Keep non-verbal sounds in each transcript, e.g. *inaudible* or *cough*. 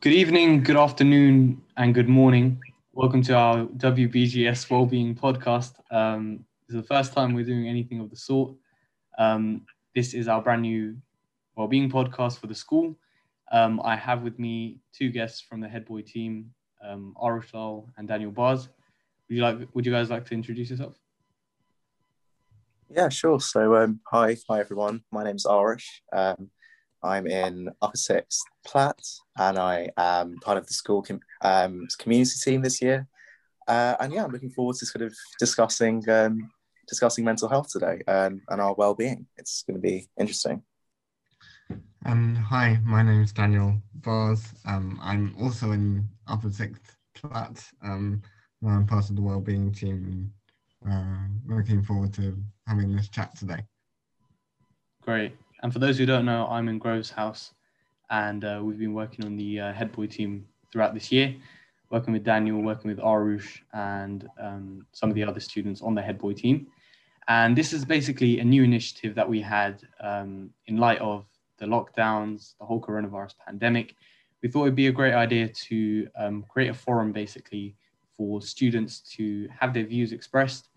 Good evening, good afternoon, and good morning. Welcome to our WBGS Wellbeing Podcast. Um, this is the first time we're doing anything of the sort. Um, this is our brand new Wellbeing Podcast for the school. Um, I have with me two guests from the head boy team, um, and Daniel Bars. Would you like? Would you guys like to introduce yourself? Yeah, sure. So, um, hi, hi everyone. My name's Arish. Um, I'm in upper sixth Platt, and I am part of the school com- um, community team this year. Uh, and yeah, I'm looking forward to sort of discussing um, discussing mental health today um, and our well-being. It's going to be interesting. Um, hi, my name is Daniel Bars. Um, I'm also in upper sixth Platt. Um, I'm part of the well-being team. Uh, looking forward to having this chat today. Great. And for those who don't know, I'm in Groves House, and uh, we've been working on the uh, head boy team throughout this year, working with Daniel, working with Arush, and um, some of the other students on the head boy team. And this is basically a new initiative that we had um, in light of the lockdowns, the whole coronavirus pandemic. We thought it'd be a great idea to um, create a forum basically for students to have their views expressed,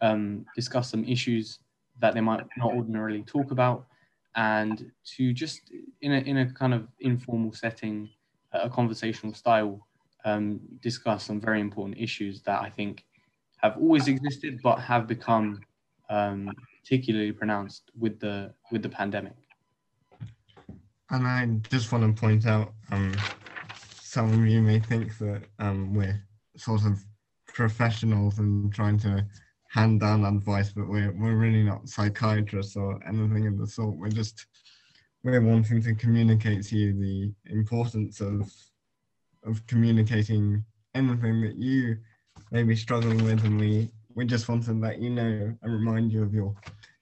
um, discuss some issues that they might not ordinarily talk about, and to just in a, in a kind of informal setting, a conversational style, um, discuss some very important issues that I think have always existed but have become um, particularly pronounced with the with the pandemic. And I just want to point out, um, some of you may think that um, we're sort of professionals and trying to hand down advice, but we're we're really not psychiatrists or anything of the sort. We're just we're wanting to communicate to you the importance of of communicating anything that you may be struggling with, and we we just want to let you know and remind you of your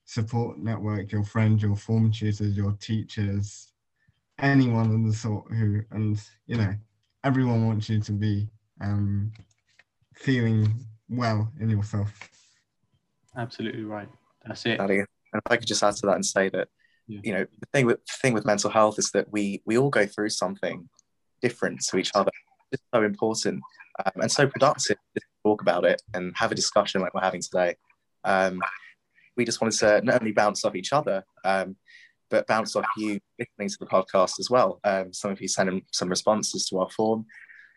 support network, your friends, your form tutors, your teachers, anyone of the sort who, and you know, everyone wants you to be um, feeling well in yourself. Absolutely right. That's it. And if I could just add to that and say that, yeah. you know, the thing with thing with mental health is that we we all go through something different to each other. It's so important um, and so productive to talk about it and have a discussion like we're having today. Um, we just wanted to not only bounce off each other, um, but bounce off you listening to the podcast as well. Um, some of you sent some responses to our form,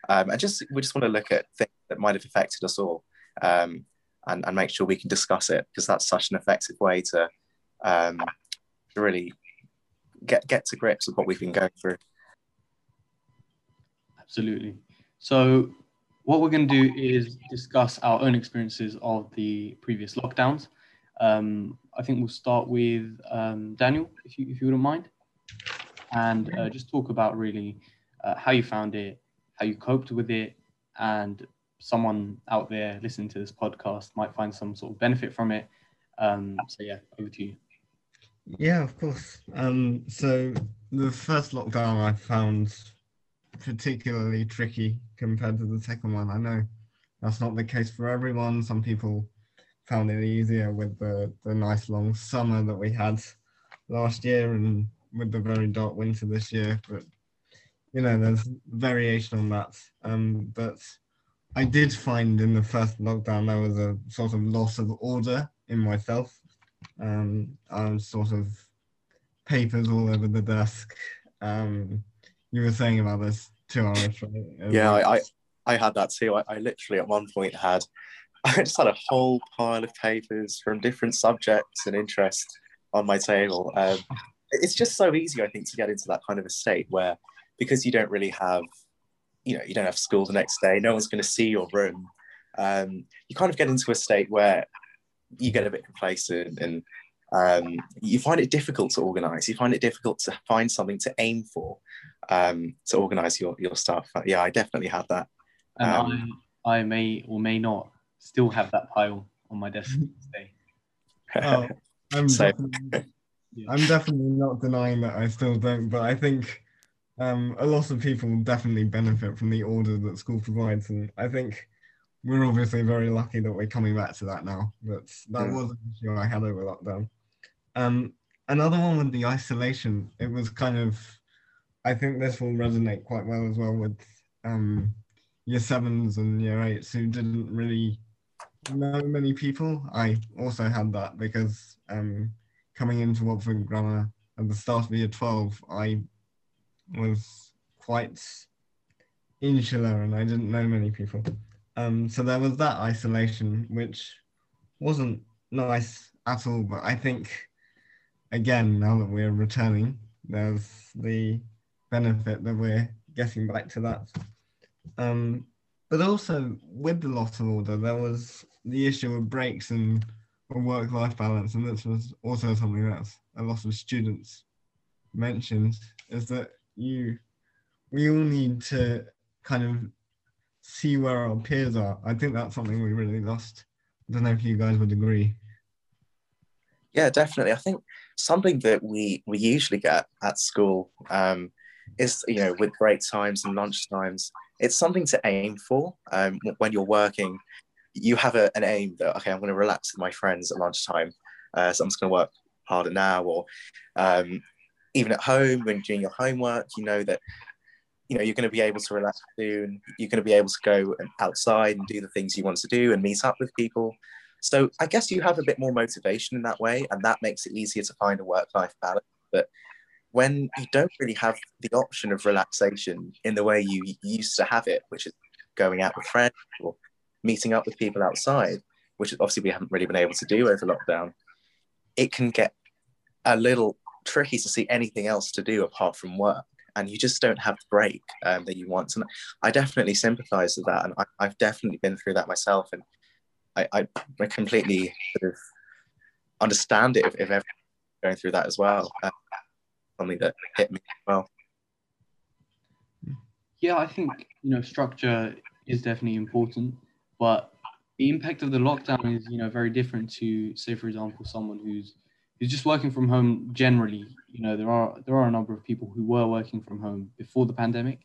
um, and just we just want to look at things that might have affected us all. Um, and, and make sure we can discuss it because that's such an effective way to, um, really get get to grips with what we've been going through. Absolutely. So what we're going to do is discuss our own experiences of the previous lockdowns. Um, I think we'll start with um, Daniel, if you, if you wouldn't mind, and uh, just talk about really uh, how you found it, how you coped with it, and someone out there listening to this podcast might find some sort of benefit from it. Um, so yeah, over to you. Yeah, of course. Um, so the first lockdown I found particularly tricky compared to the second one. I know that's not the case for everyone. Some people found it easier with the, the nice long summer that we had last year and with the very dark winter this year. But you know, there's variation on that. Um, but I did find in the first lockdown there was a sort of loss of order in myself. Um, I was sort of papers all over the desk. Um, you were saying about this two hours, right? Yeah, I, I, I had that too. I, I literally at one point had *laughs* I just had a whole pile of papers from different subjects and interests on my table. Um, it's just so easy, I think, to get into that kind of a state where because you don't really have you know you don't have school the next day no one's going to see your room. Um, you kind of get into a state where you get a bit complacent and um, you find it difficult to organize. You find it difficult to find something to aim for um, to organize your, your stuff. But yeah i definitely had that. And um, I, I may or may not still have that pile on my desk *laughs* today oh, I'm, *laughs* definitely, I'm definitely not denying that i still don't but i think um, a lot of people definitely benefit from the order that school provides, and I think we're obviously very lucky that we're coming back to that now. But that yeah. was an issue I had over lockdown. Um, another one with the isolation, it was kind of I think this will resonate quite well as well with um, year sevens and year eights who didn't really know many people. I also had that because um, coming into Watford Grammar at the start of year 12, I was quite insular and I didn't know many people. Um, so there was that isolation, which wasn't nice at all. But I think, again, now that we're returning, there's the benefit that we're getting back to that. Um, but also with the lot of order, there was the issue of breaks and work-life balance, and this was also something that a lot of students mentioned, is that you we all need to kind of see where our peers are. I think that's something we really lost. I don't know if you guys would agree. Yeah, definitely. I think something that we we usually get at school um, is you know with break times and lunch times. It's something to aim for um, when you're working. You have a, an aim that okay, I'm going to relax with my friends at lunchtime, uh, so I'm just going to work harder now. Or um, even at home when doing your homework, you know that you know you're going to be able to relax soon. You're going to be able to go outside and do the things you want to do and meet up with people. So i guess you have a bit more motivation in that way and that makes it easier to find a work-life balance. But when you don't really have the option of relaxation in the way you used to have it which is going out with friends or meeting up with people outside which obviously we haven't really been able to do over lockdown it can get a little tricky to see anything else to do apart from work and you just don't have the break um, that you want. And I definitely sympathize with that, and I, have definitely been through that myself, and I, I completely sort of understand it if, if everyone's going through that as well. Uh, something that hit me well. Yeah, I think you know structure is definitely important, but the impact of the lockdown is you know very different to say for example someone who's who's just working from home generally. You know there are there are a number of people who were working from home before the pandemic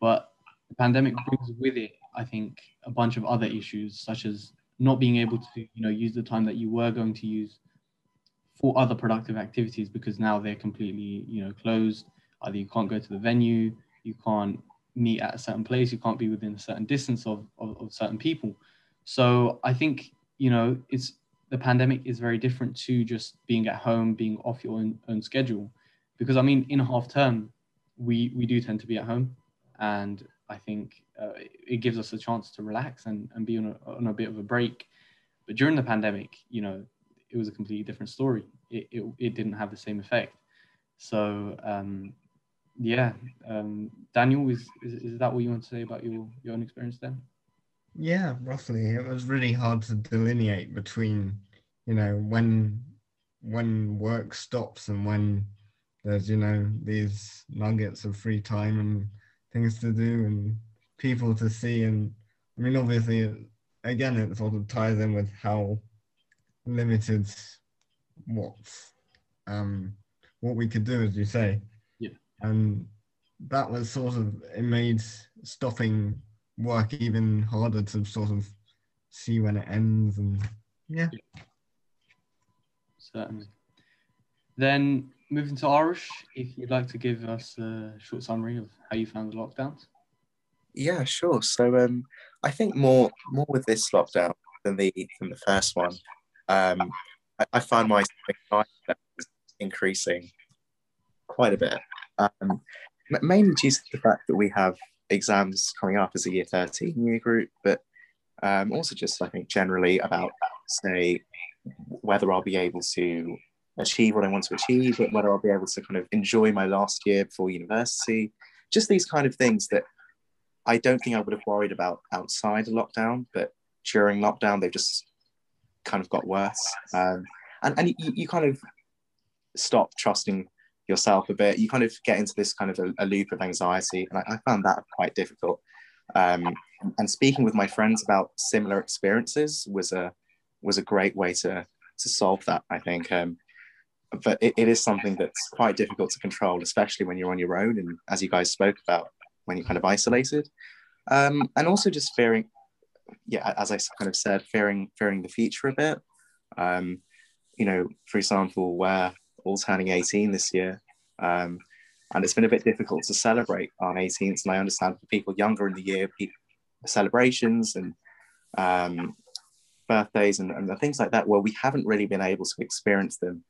but the pandemic brings with it i think a bunch of other issues such as not being able to you know use the time that you were going to use for other productive activities because now they're completely you know closed. Either you can't go to the venue you can't meet at a certain place you can't be within a certain distance of, of, of certain people. So i think you know it's the pandemic is very different to just being at home, being off your own, own schedule. Because I mean, in half term, we we do tend to be at home, and I think uh, it gives us a chance to relax and, and be on a, on a bit of a break. But during the pandemic, you know, it was a completely different story. It, it, it didn't have the same effect. So um, yeah, um, Daniel, is, is, is that what you want to say about your, your own experience then? Yeah, roughly. It was really hard to delineate between, you know, when when work stops and when there's, you know, these nuggets of free time and things to do and people to see. And I mean, obviously, again, it sort of ties in with how limited what um what we could do, as you say. Yeah. And that was sort of it made stopping work even harder to sort of see when it ends and yeah. Certainly. Then moving to Arish, if you'd like to give us a short summary of how you found the lockdowns. Yeah, sure. So um, I think more more with this lockdown than the than the first one. Um, I, I found my increasing quite a bit, um, mainly due to the fact that we have exams coming up as a year 13 year group, but um, also just I think generally about say whether I'll be able to achieve what I want to achieve, whether I'll be able to kind of enjoy my last year before university, just these kind of things that I don't think I would have worried about outside lockdown, but during lockdown they've just kind of got worse. Um, and and you, you kind of stop trusting yourself a bit, you kind of get into this kind of a, a loop of anxiety. And I, I found that quite difficult. Um, and speaking with my friends about similar experiences was a was a great way to to solve that. I think. Um, but it, it is something that's quite difficult to control, especially when you're on your own, and as you guys spoke about, when you're kind of isolated, um, and also just fearing, yeah, as I kind of said, fearing fearing the future a bit. Um, you know, for example, where all turning 18 this year. Um, and it's been a bit difficult to celebrate on 18th. And I understand for people younger in the year, celebrations and um, birthdays and, and, things like that, where we haven't really been able to experience them.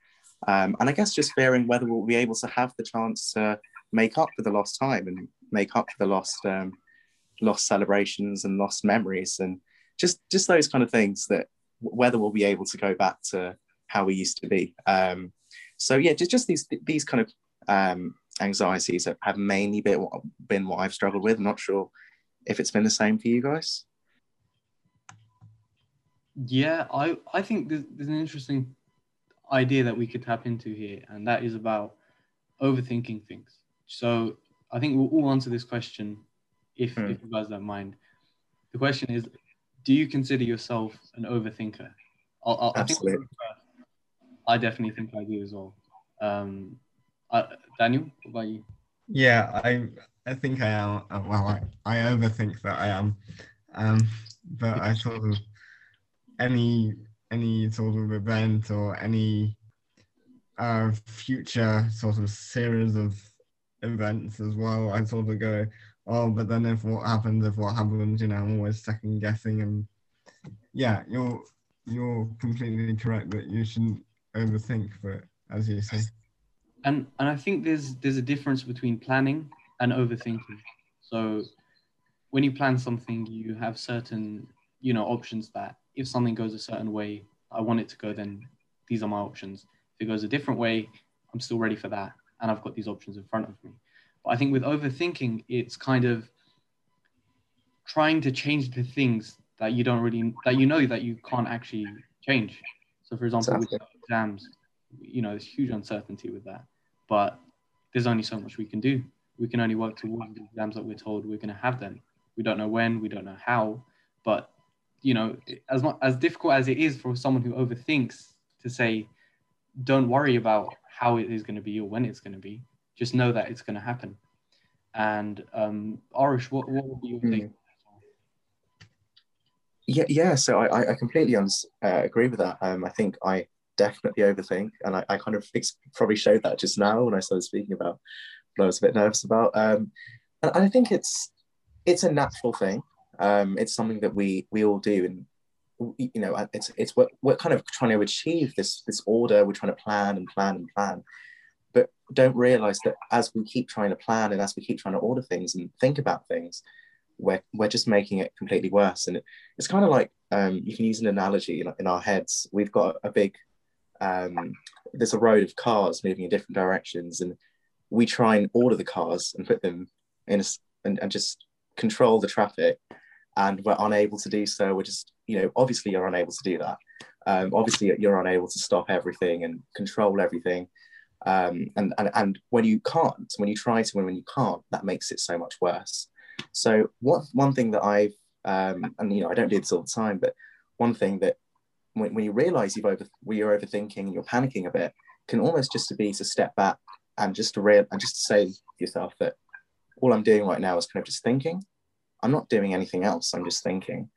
Um, and I guess just fearing whether we'll be able to have the chance to make up for the lost time and make up for the lost um, lost celebrations and lost memories and just just those kind of things that whether we'll be able to go back to how we used to be. Um, so yeah, just just these these kind of um, anxieties have, have mainly been what, been what I've struggled with. I'm not sure if it's been the same for you guys. Yeah, I I think there's, there's an interesting idea that we could tap into here, and that is about overthinking things. So I think we'll all answer this question if, hmm. if you guys don't mind. The question is, do you consider yourself an overthinker? I'll, I'll, Absolutely. I, think I definitely think I do as well. Um, uh, Daniel, what about you? Yeah, I I think I am. Well, I, I overthink that I am, um, but I sort of any any sort of event or any uh, future sort of series of events as well. I sort of go, oh, but then if what happens, if what happens, you know, I'm always second guessing. And yeah, you're you're completely correct that you shouldn't overthink, but as you say. And and I think there's there's a difference between planning and overthinking. So when you plan something, you have certain you know options that if something goes a certain way, I want it to go. Then these are my options. If it goes a different way, I'm still ready for that, and I've got these options in front of me. But I think with overthinking, it's kind of trying to change the things that you don't really that you know that you can't actually change. So, for example, exactly. with exams, you know, there's huge uncertainty with that, but there's only so much we can do. We can only work towards the exams that we're told we're going to have them. We don't know when, we don't know how, but you know, as much as difficult as it is for someone who overthinks to say, don't worry about how it is going to be or when it's going to be just know that it's going to happen. And um, Arish, what, what would be your? Mm. Yeah, yeah. So I, I completely uh, agree with that. Um, I think I definitely overthink, and I, I kind of probably showed that just now when I started speaking about what I was a bit nervous about. Um, and I think it's it's a natural thing. Um, it's something that we we all do, and you know, it's it's what we're kind of trying to achieve this this order. We're trying to plan and plan and plan, but don't realize that as we keep trying to plan and as we keep trying to order things and think about things, we're, we're just making it completely worse. And it, it's kind of like um, you can use an analogy in, in our heads. We've got a big, um, there's a road of cars moving in different directions, and we try and order the cars and put them in a, and, and just control the traffic. And we're unable to do so. We're just, you know, obviously you're unable to do that. Um, obviously you're unable to stop everything and control everything. Um, and, and, and when you can't, when you try to, and when you can't, that makes it so much worse. So what one thing that I've, um, and you know, I don't do this all the time, but one thing that when, when you realize you've over, when you're overthinking and you're panicking a bit, can almost just to be to step back and just to real and just to say to yourself that all I'm doing right now is kind of just thinking. I'm not doing anything else. I'm just thinking.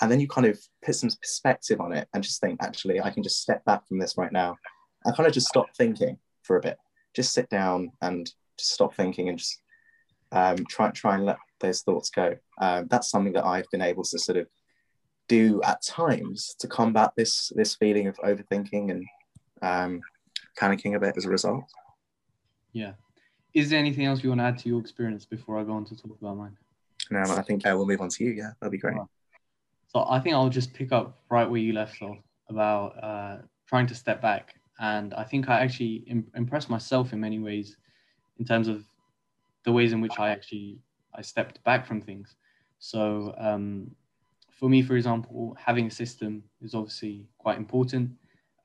And then you kind of put some perspective on it and just think, actually, I can just step back from this right now. I kind of just stop thinking for a bit. Just sit down and just stop thinking and just um, try try and let those thoughts go. Um, that's something that I've been able to sort of do at times to combat this this feeling of overthinking and um, panicking a bit as a result. Yeah. Is there anything else you want to add to your experience before I go on to talk about mine? No, I think uh, we'll move on to you. Yeah, that'd be great. So I think I'll just pick up right where you left off about uh, trying to step back and I think I actually Im- impressed myself in many ways in terms of the ways in which I actually I stepped back from things. So um, for me, for example, having a system is obviously quite important.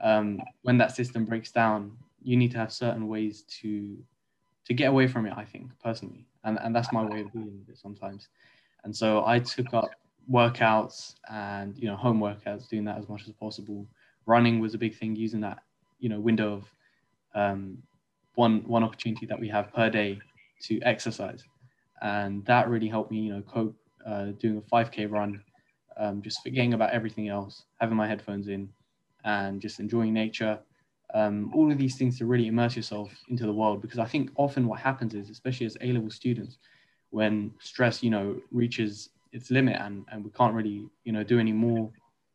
Um, when that system breaks down, you need to have certain ways to to get away from it. I think personally, and and that's my way of dealing with it sometimes. And so I took up workouts and you know home workouts, doing that as much as possible. Running was a big thing, using that you know window of um, one one opportunity that we have per day to exercise, and that really helped me you know cope uh, doing a 5k run, um, just forgetting about everything else, having my headphones in, and just enjoying nature, um, all of these things to really immerse yourself into the world. Because I think often what happens is, especially as A level students, when stress, you know, reaches its limit and, and we can't really, you know, do any more,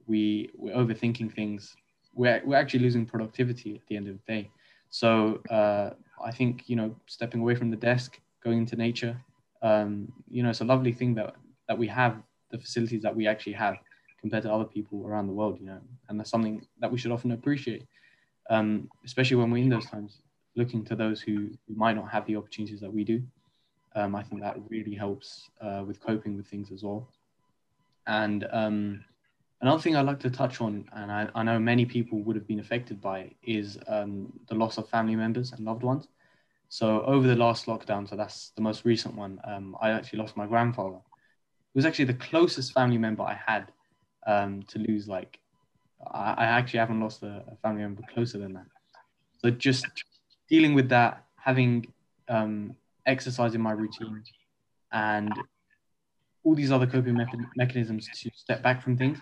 we, we're overthinking things. We're, we're actually losing productivity at the end of the day. So uh, I think, you know, stepping away from the desk, going into nature, um, you know, it's a lovely thing that, that we have the facilities that we actually have compared to other people around the world, you know, and that's something that we should often appreciate, um, especially when we're in those times, looking to those who, might not have the opportunities that we do. Um, I think that really helps uh, with coping with things as well. And um, another thing I'd like to touch on, and I, I, know many people would have been affected by, is um, the loss of family members and loved ones. So over the last lockdown, so that's the most recent one, um, I actually lost my grandfather. It was actually the closest family member I had um, to lose. Like, I, I actually haven't lost a, a, family member closer than that. So just dealing with that, having um, exercise in my routine, and all these other coping me- mechanisms to step back from things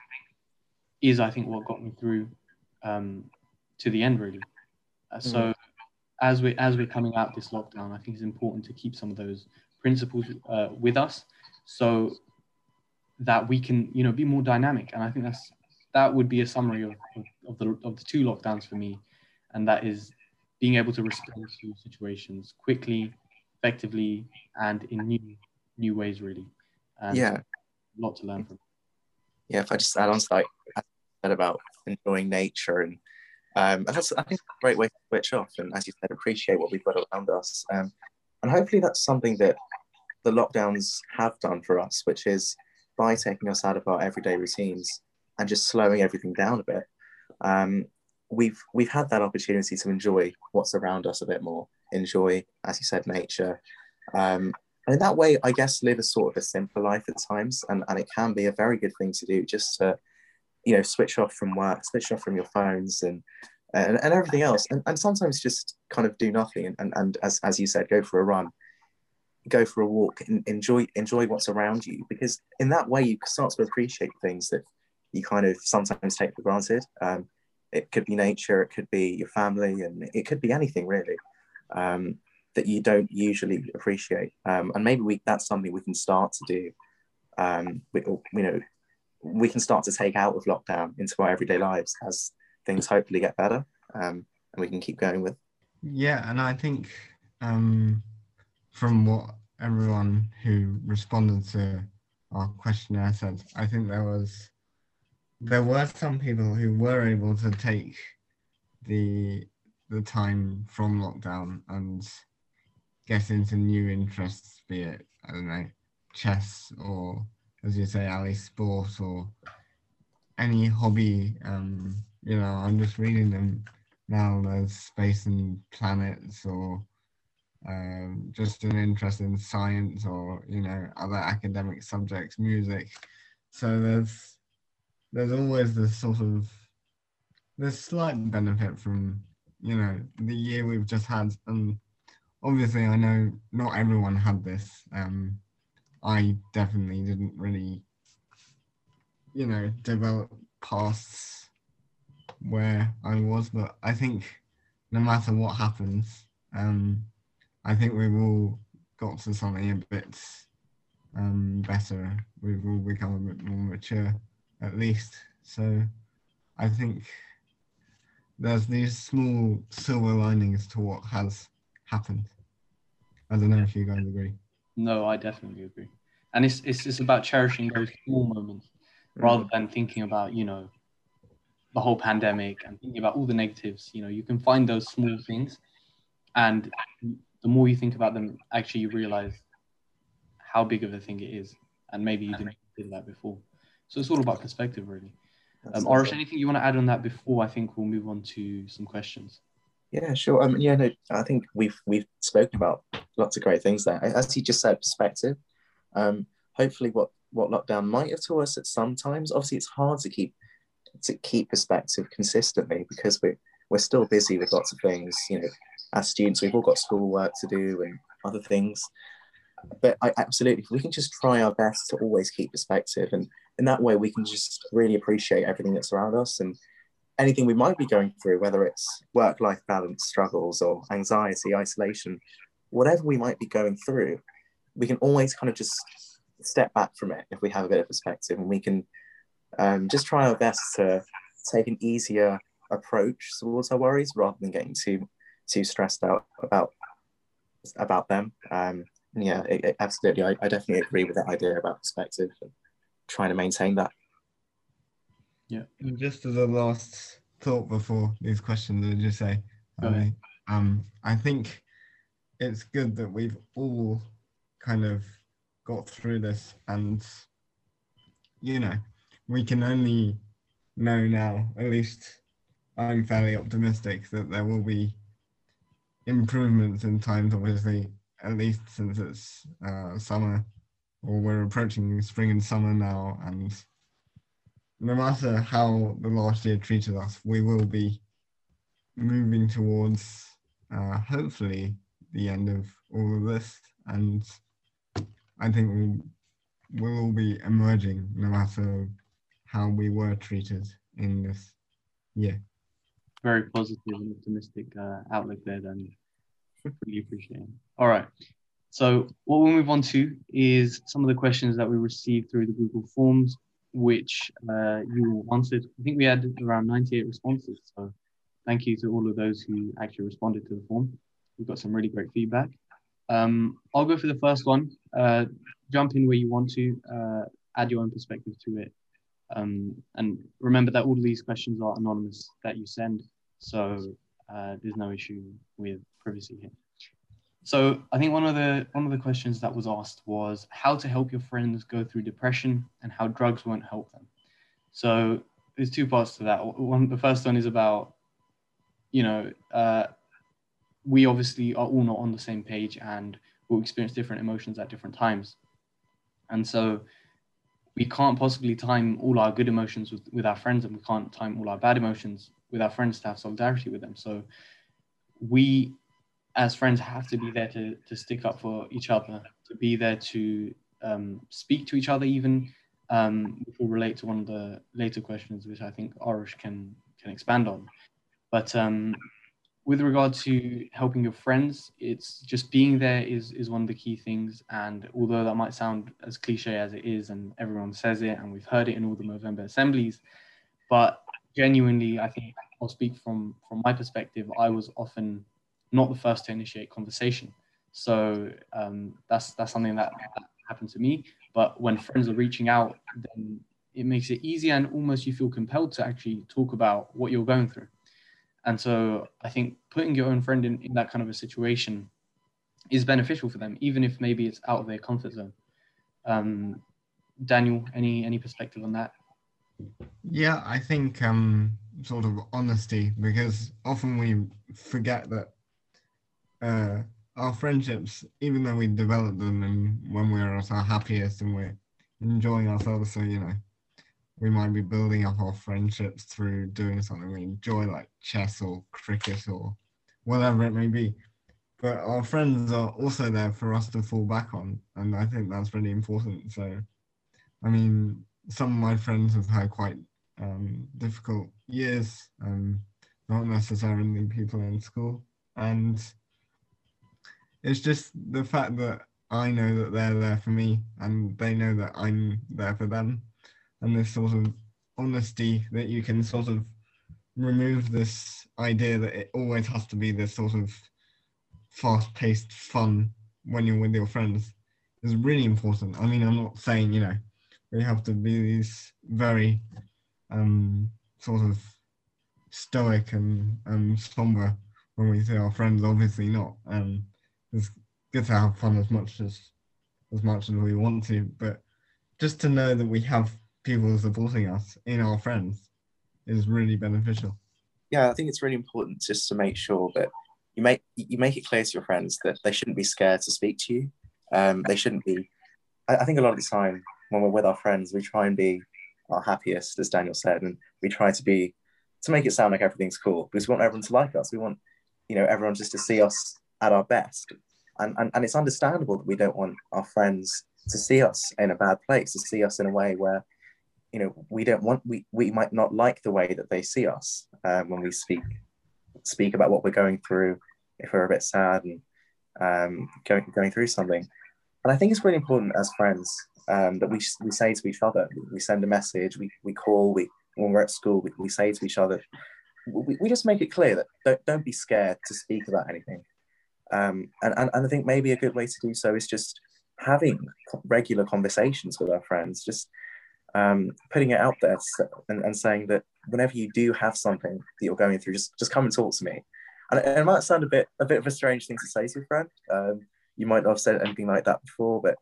is, I think, what got me through um, to the end, really. Uh, so, mm. As we as we're coming out this lockdown, I think it's important to keep some of those principles uh, with us, so that we can, you know, be more dynamic. And I think that's that would be a summary of, of, of the of the two lockdowns for me, and that is being able to respond to situations quickly, effectively, and in new new ways, really. And yeah, a lot to learn from. Yeah, if I just add on to like said about enjoying nature and um, and that's I think a great way to switch off and as you said, appreciate what we've got around us. Um, and hopefully that's something that the lockdowns have done for us, which is by taking us out of our everyday routines and just slowing everything down a bit, um, we've we've had that opportunity to enjoy what's around us a bit more. Enjoy, as you said, nature, um, and in that way, I guess live a sort of a simpler life at times, and and it can be a very good thing to do just to, you know, switch off from work, switch off from your phones and. And, and everything else, and, and sometimes just kind of do nothing, and, and, and as, as you said, go for a run, go for a walk and enjoy enjoy what's around you. Because in that way you start to appreciate things that you kind of sometimes take for granted. Um, it could be nature it could be your family and it could be anything really um, that you don't usually appreciate. Um, and maybe we that's something we can start to do um, we, you know we can start to take out of lockdown into our everyday lives as things hopefully get better um, and we can keep going with. Yeah and i think um, from what everyone who responded to our questionnaire said, I think there was there were some people who were able to take the the time from lockdown and get into new interests, be it I don't know chess or as you say, Ali, sport or any hobby. Um, you know, I'm just reading them now. There's space and planets or um, just an interest in science or you know other academic subjects, music. So there's there's always this sort of this slight benefit from you know the year we've just had, and obviously I know not everyone had this. Um, I definitely didn't really, you know, develop past where I was, but I think no matter what happens, um, I think we've all got to something a bit um, better. We've all become a bit more mature, at least. So I think there's these small silver linings to what has happened. I don't know if you guys agree. No, I definitely agree. And it's it's just about cherishing those small moments mm. rather than thinking about, you know, the whole pandemic and thinking about all the negatives. You know, you can find those small things and the more you think about them, actually you realize how big of a thing it is, and maybe you didn't consider that before. So it's all about perspective, really. Um, Arish, anything you want to add on that before I think we'll move on to some questions? Yeah, sure. Um, yeah, no, I think we've we've spoken about lots of great things there. As you just said, perspective. Um, hopefully, what what lockdown might have taught us at sometimes. Obviously, it's hard to keep to keep perspective consistently because we're we're still busy with lots of things. You know, as students, we've all got schoolwork to do and other things. But I absolutely, we can just try our best to always keep perspective, and in that way, we can just really appreciate everything that's around us. And anything we might be going through, whether it's work life balance struggles or anxiety, isolation, whatever we might be going through, we can always kind of just step back from it if we have a bit of perspective and we can um, just try our best to take an easier approach towards our worries rather than getting too too stressed out about about them. Um, yeah, it, it, absolutely. I, I definitely agree with that idea about perspective and trying to maintain that. Yeah. And just as a last thought before these questions, I just say, I, um, I think it's good that we've all kind of got through this, and you know, we can only know now. At least I'm fairly optimistic that there will be improvements in times. Obviously, at least since it's uh, summer, or we're approaching spring and summer now, and no matter how the last year treated us, we will be moving towards uh, hopefully the end of all of this. And I think we'll, we'll all be emerging no matter how we were treated in this year. Very positive and optimistic uh, outlook there, Daniel. Really appreciate it. All right. So what we'll move on to is some of the questions that we received through the Google Forms which uh, you answered. I think we had around 98 responses. So thank you to all of those who actually responded to the form. We've got some really great feedback. Um, I'll go for the first one. Uh, jump in where you want to, uh, add your own perspective to it. Um, and remember that all of these questions are anonymous that you send. So uh, there's no issue with privacy here. So I think one of the one of the questions that was asked was how to help your friends go through depression and how drugs won't help them. So there's two parts to that. One, the first one is about, you know, uh, we obviously are all not on the same page and we'll experience different emotions at different times, and so we can't possibly time all our good emotions with, with our friends and we can't time all our bad emotions with our friends to have solidarity with them. So we as friends have to be there to, to stick up for each other, to be there to um, speak to each other even, um, which will relate to one of the later questions, which I think Arush can, can expand on. But um, with regard to helping your friends, it's just being there is, is one of the key things. And although that might sound as cliche as it is, and everyone says it, and we've heard it in all the November assemblies, but genuinely, I think I'll speak from, from my perspective, I was often not the first to initiate conversation. So um, that's that's something that, that happened to me. But when friends are reaching out, then it makes it easier and almost you feel compelled to actually talk about what you're going through. And so I think putting your own friend in, in that kind of a situation is beneficial for them, even if maybe it's out of their comfort zone. Um, Daniel, any any perspective on that? Yeah, I think um, sort of honesty because often we forget that uh, our friendships, even though we develop them and when we're at our happiest and we're enjoying ourselves, so you know, we might be building up our friendships through doing something we enjoy, like chess or cricket or whatever it may be. But our friends are also there for us to fall back on, and I think that's really important. So, I mean, some of my friends have had quite um, difficult years, um, not necessarily people in school, and it's just the fact that I know that they're there for me and they know that I'm there for them. And this sort of honesty that you can sort of remove this idea that it always has to be this sort of fast paced fun when you're with your friends is really important. I mean, I'm not saying, you know, we have to be these very um, sort of stoic and, and somber when we see our friends, obviously not. Um, it's good to have fun as much as as much as we want to, but just to know that we have people supporting us in our friends is really beneficial. Yeah, I think it's really important just to make sure that you make you make it clear to your friends that they shouldn't be scared to speak to you. Um, they shouldn't be. I, I think a lot of the time when we're with our friends, we try and be our happiest, as Daniel said, and we try to be to make it sound like everything's cool because we want everyone to like us. We want, you know, everyone just to see us at our best. And, and, and it's understandable that we don't want our friends to see us in a bad place, to see us in a way where you know we don't want we we might not like the way that they see us um, when we speak speak about what we're going through if we're a bit sad and um, going going through something. And I think it's really important as friends um, that we we say to each other, we send a message, we we call, we when we're at school, we, we say to each other, we, we just make it clear that don't, don't be scared to speak about anything. Um, and, and, and I think maybe a good way to do so is just having regular conversations with our friends, just um, putting it out there and, and saying that whenever you do have something that you're going through, just, just come and talk to me. And it, might sound a bit a bit of a strange thing to say to a friend. Um, you might not have said anything like that before, but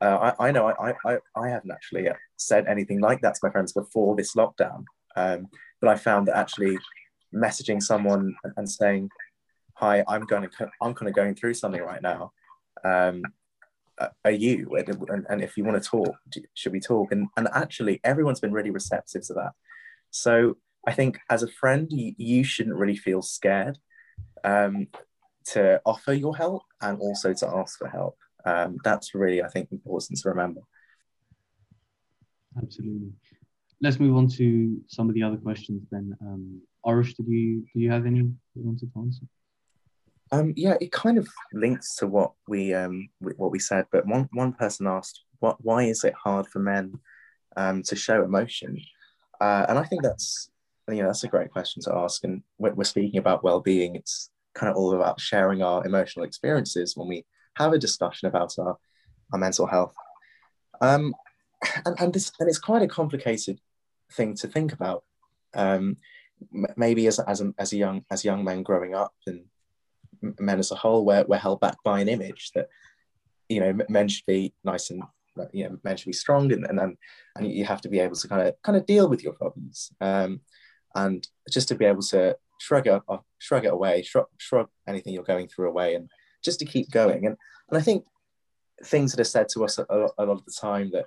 uh, I, I, know I, I, I haven't actually said anything like that to my friends before this lockdown. Um, but I found that actually messaging someone and saying, "Hi, I'm going to I'm kind of going through something right now. Um, are you? And, and if you want to talk, should we talk?" And and actually, everyone's been really receptive to that. So I think as a friend, you, you shouldn't really feel scared um, to offer your help and also to ask for help. Um, that's really, I think, important to remember. Absolutely. Let's move on to some of the other questions then. Um, Arush, did you do you have any you wanted to answer? Um, yeah, it kind of links to what we um, what we said, but one one person asked, "What? Why is it hard for men um, to show emotion?" Uh, and I think that's you know that's a great question to ask. And when we're speaking about well-being, it's kind of all about sharing our emotional experiences when we have a discussion about our, our mental health. Um, and, and this and it's quite a complicated thing to think about. Um, maybe as as a, as a young as young men growing up and men as a whole, we're, we're held back by an image that you know men should be nice and you know men should be strong and and and you have to be able to kind of kind of deal with your problems um, and just to be able to shrug it up, shrug it away, shrug, shrug anything you're going through away, and just to keep going. And and I think things that are said to us a, a lot of the time that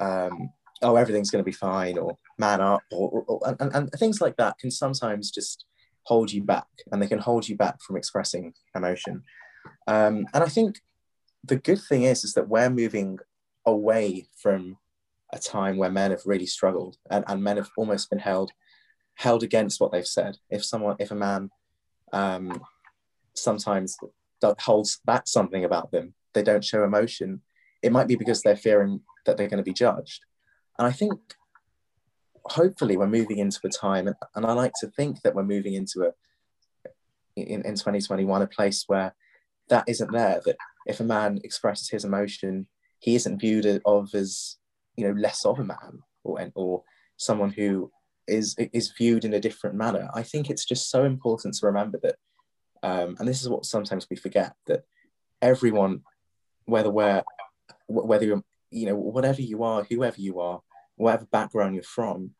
um, oh everything's going to be fine or man up or, or, or and, and things like that can sometimes just hold you back and they can hold you back from expressing emotion um, and i think the good thing is is that we're moving away from a time where men have really struggled and, and men have almost been held held against what they've said. If someone, if a man um, sometimes holds back something about them, they don't show emotion, it might be because they're fearing that they're going to be judged. And I think hopefully we're moving into a time, and, and I like to think that we're moving into a, in, in 2021, a place where that isn't there, that if a man expresses his emotion, he isn't viewed of as, you know, less of a man or, or someone who is is viewed in a different manner. I think it's just so important to remember that, um, and this is what sometimes we forget that everyone, whether we're whether you're you know whatever you are, whoever you are, whatever background you're from,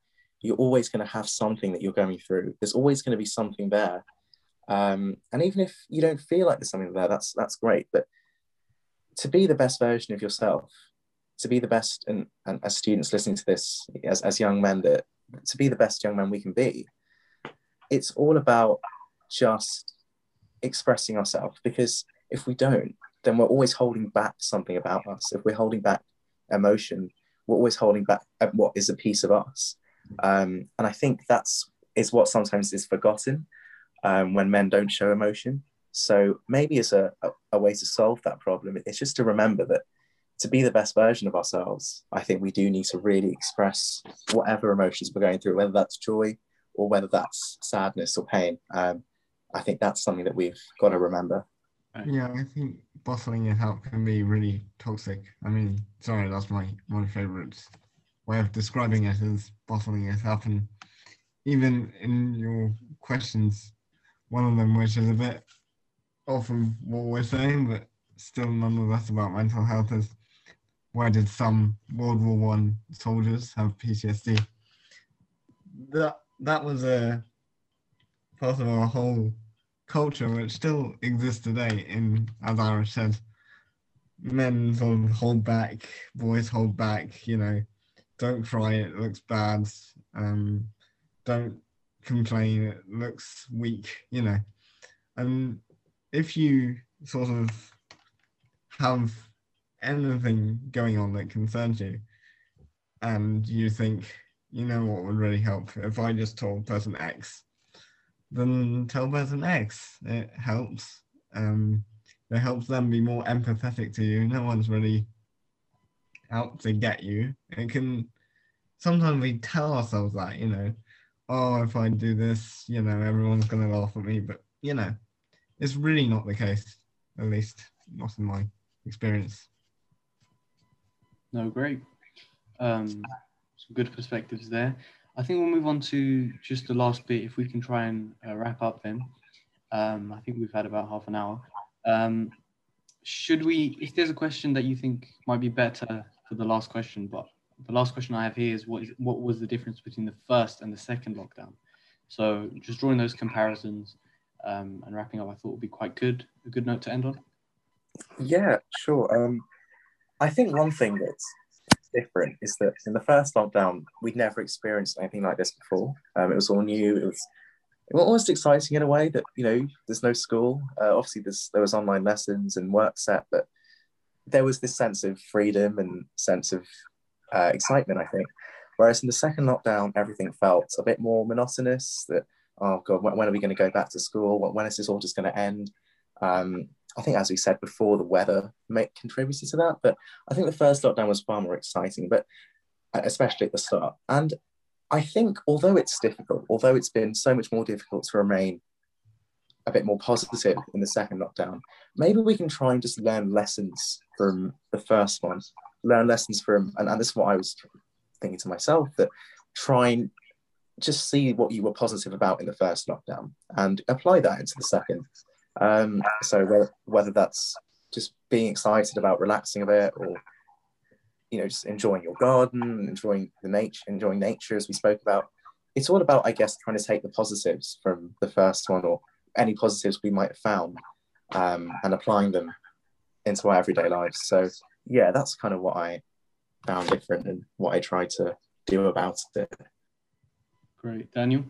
you're always going to have something that you're going through. There's always going to be something there, um, and even if you don't feel like there's something there, that's that's great. But to be the best version of yourself, to be the best, and, and as students listening to this, as, as young men that to be the best young man we can be, it's all about just expressing ourselves because if we don't, then we're always holding back something about us. If we're holding back emotion, we're always holding back what is a piece of us. Um, and I think that's is what sometimes is forgotten um, when men don't show emotion. So maybe as a, a, a way to solve that problem, it's just to remember that to be the best version of ourselves, I think we do need to really express whatever emotions we're going through, whether that's joy or whether that's sadness or pain. Um, I think that's something that we've got to remember. Yeah, I think bottling it up can be really toxic. I mean, sorry, that's my my favorite way of describing it is bottling it up. And even in your questions, one of them, which is a bit off of what we're saying, but still nonetheless about mental health, is why did some World War One soldiers have PTSD? That that was a part of our whole culture, which still exists today. In as Arish said, men sort of hold back, boys hold back. You know, don't cry; it looks bad. Um, don't complain; it looks weak. You know, and if you sort of have anything going on that concerns you, and you think, you know what would really help if I just told person X, then tell person X. It helps. Um, it helps them be more empathetic to you. No one's really out to get you. It can sometimes we tell ourselves that, you know, oh, if I do this, you know, everyone's gonna laugh at me. But you know, it's really not the case. At least not in my experience. No, great. Um, some good perspectives there. I think we'll move on to just the last bit. If we can try and uh, wrap up, then um, I think we've had about half an hour. Um, should we? If there's a question that you think might be better for the last question, but the last question I have here is what what was the difference between the first and the second lockdown? So just drawing those comparisons um, and wrapping up, I thought would be quite good. A good note to end on. Yeah, sure. Um, I think one thing that's different is that in the first lockdown, we'd never experienced anything like this before. Um, it was all new. It was, it was almost exciting in a way that you know there's no school. Uh, obviously, there's, there was online lessons and work set, but there was this sense of freedom and sense of uh, excitement. I think. Whereas in the second lockdown, everything felt a bit more monotonous. That oh god, when, are we going to go back to school? When is this all just going to end? Um, I think, as we said before, the weather may, contributed to that. But I think the first lockdown was far more exciting, but uh, especially at the start. And I think, although it's difficult, although it's been so much more difficult to remain a bit more positive in the second lockdown, maybe we can try and just learn lessons from the first one, learn lessons from, and, and this is what I was thinking to myself that try and just see what you were positive about in the first lockdown and apply that into the second. Um, so whether, whether that's just being excited about relaxing a bit or you know just enjoying your garden enjoying the nature enjoying nature as we spoke about it's all about i guess trying to take the positives from the first one or any positives we might have found um, and applying them into our everyday lives so yeah that's kind of what i found different and what i tried to do about it. Great. Daniel?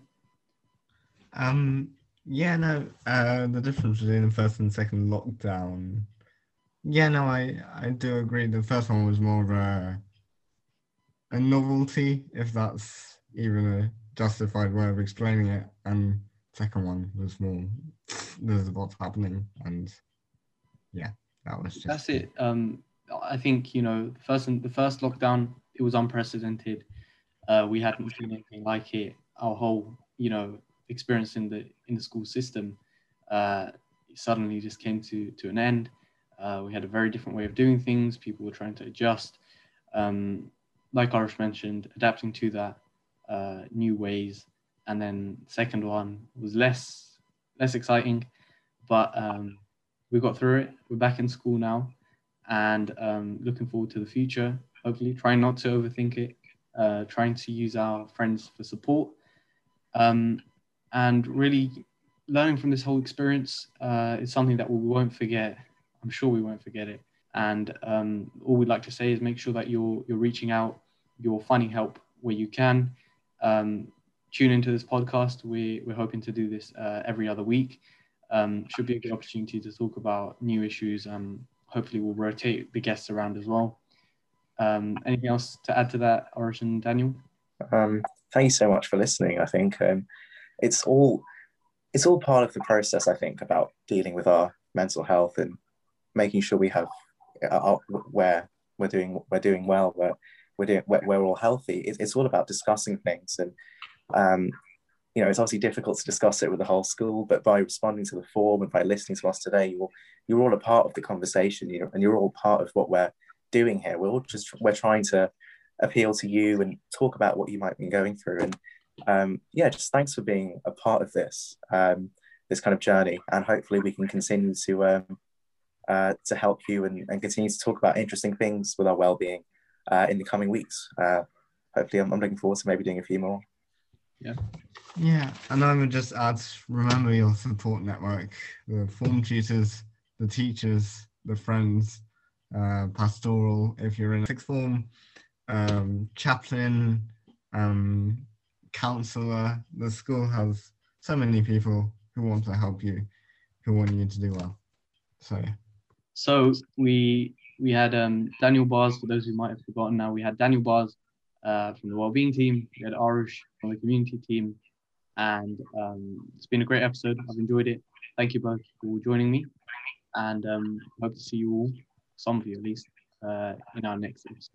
Um yeah, no, uh, the difference between the first and second lockdown. Yeah, no, I I do agree. The first one was more of a a novelty, if that's even a justified way of explaining it, and second one was more there's is what's happening, and yeah, that was just that's it. Um, I think you know the first the first lockdown it was unprecedented. Uh, we hadn't seen anything like it. Our whole you know experience in the in the school system uh, suddenly just came to to an end. Uh, we had a very different way of doing things. People were trying to adjust. Um, like Arish mentioned, adapting to that uh, new ways. And then second one was less less exciting, but um, we got through it. We're back in school now, and um, looking forward to the future. Hopefully, trying not to overthink it, uh, trying to use our friends for support, um, and really learning from this whole experience uh, is something that we won't forget. I'm sure we won't forget it. And um, all we'd like to say is make sure that you're you're reaching out, you're finding help where you can. Um, tune into this podcast. We we're hoping to do this uh, every other week. Um, should be a good opportunity to talk about new issues. Um, hopefully, we'll rotate the guests around as well. Um, anything else to add to that, Arish and Daniel? Um, thank you so much for listening. I think um, it's all it's all part of the process i think about dealing with our mental health and making sure we have uh, where we're doing we're doing well where we're doing where we're all healthy it's, it's all about discussing things and um, you know it's obviously difficult to discuss it with the whole school but by responding to the form and by listening to us today you're you're all a part of the conversation you know, and you're all part of what we're doing here we're all just we're trying to appeal to you and talk about what you might be going through and um, yeah, just thanks for being a part of this um, this kind of journey, and hopefully we can continue to um, uh, to help you and, and continue to talk about interesting things with our well-being uh, in the coming weeks. Uh, hopefully, I'm, I'm looking forward to maybe doing a few more. Yeah. Yeah, and I would just add, remember your support network, the form tutors, the teachers, the friends, uh, pastoral, if you're in sixth form, um, chaplain, um, counselor. The school has so many people who want to help you, who want you to do well. So, so we we had um, Daniel Bars. For those who might have forgotten, now we had Daniel Bars uh, from the wellbeing team. We had Arish from the community team, and um, it's been a great episode. I've enjoyed it. Thank you both for joining me, and um, hope to see you all, some of you at least, uh, in our next episode.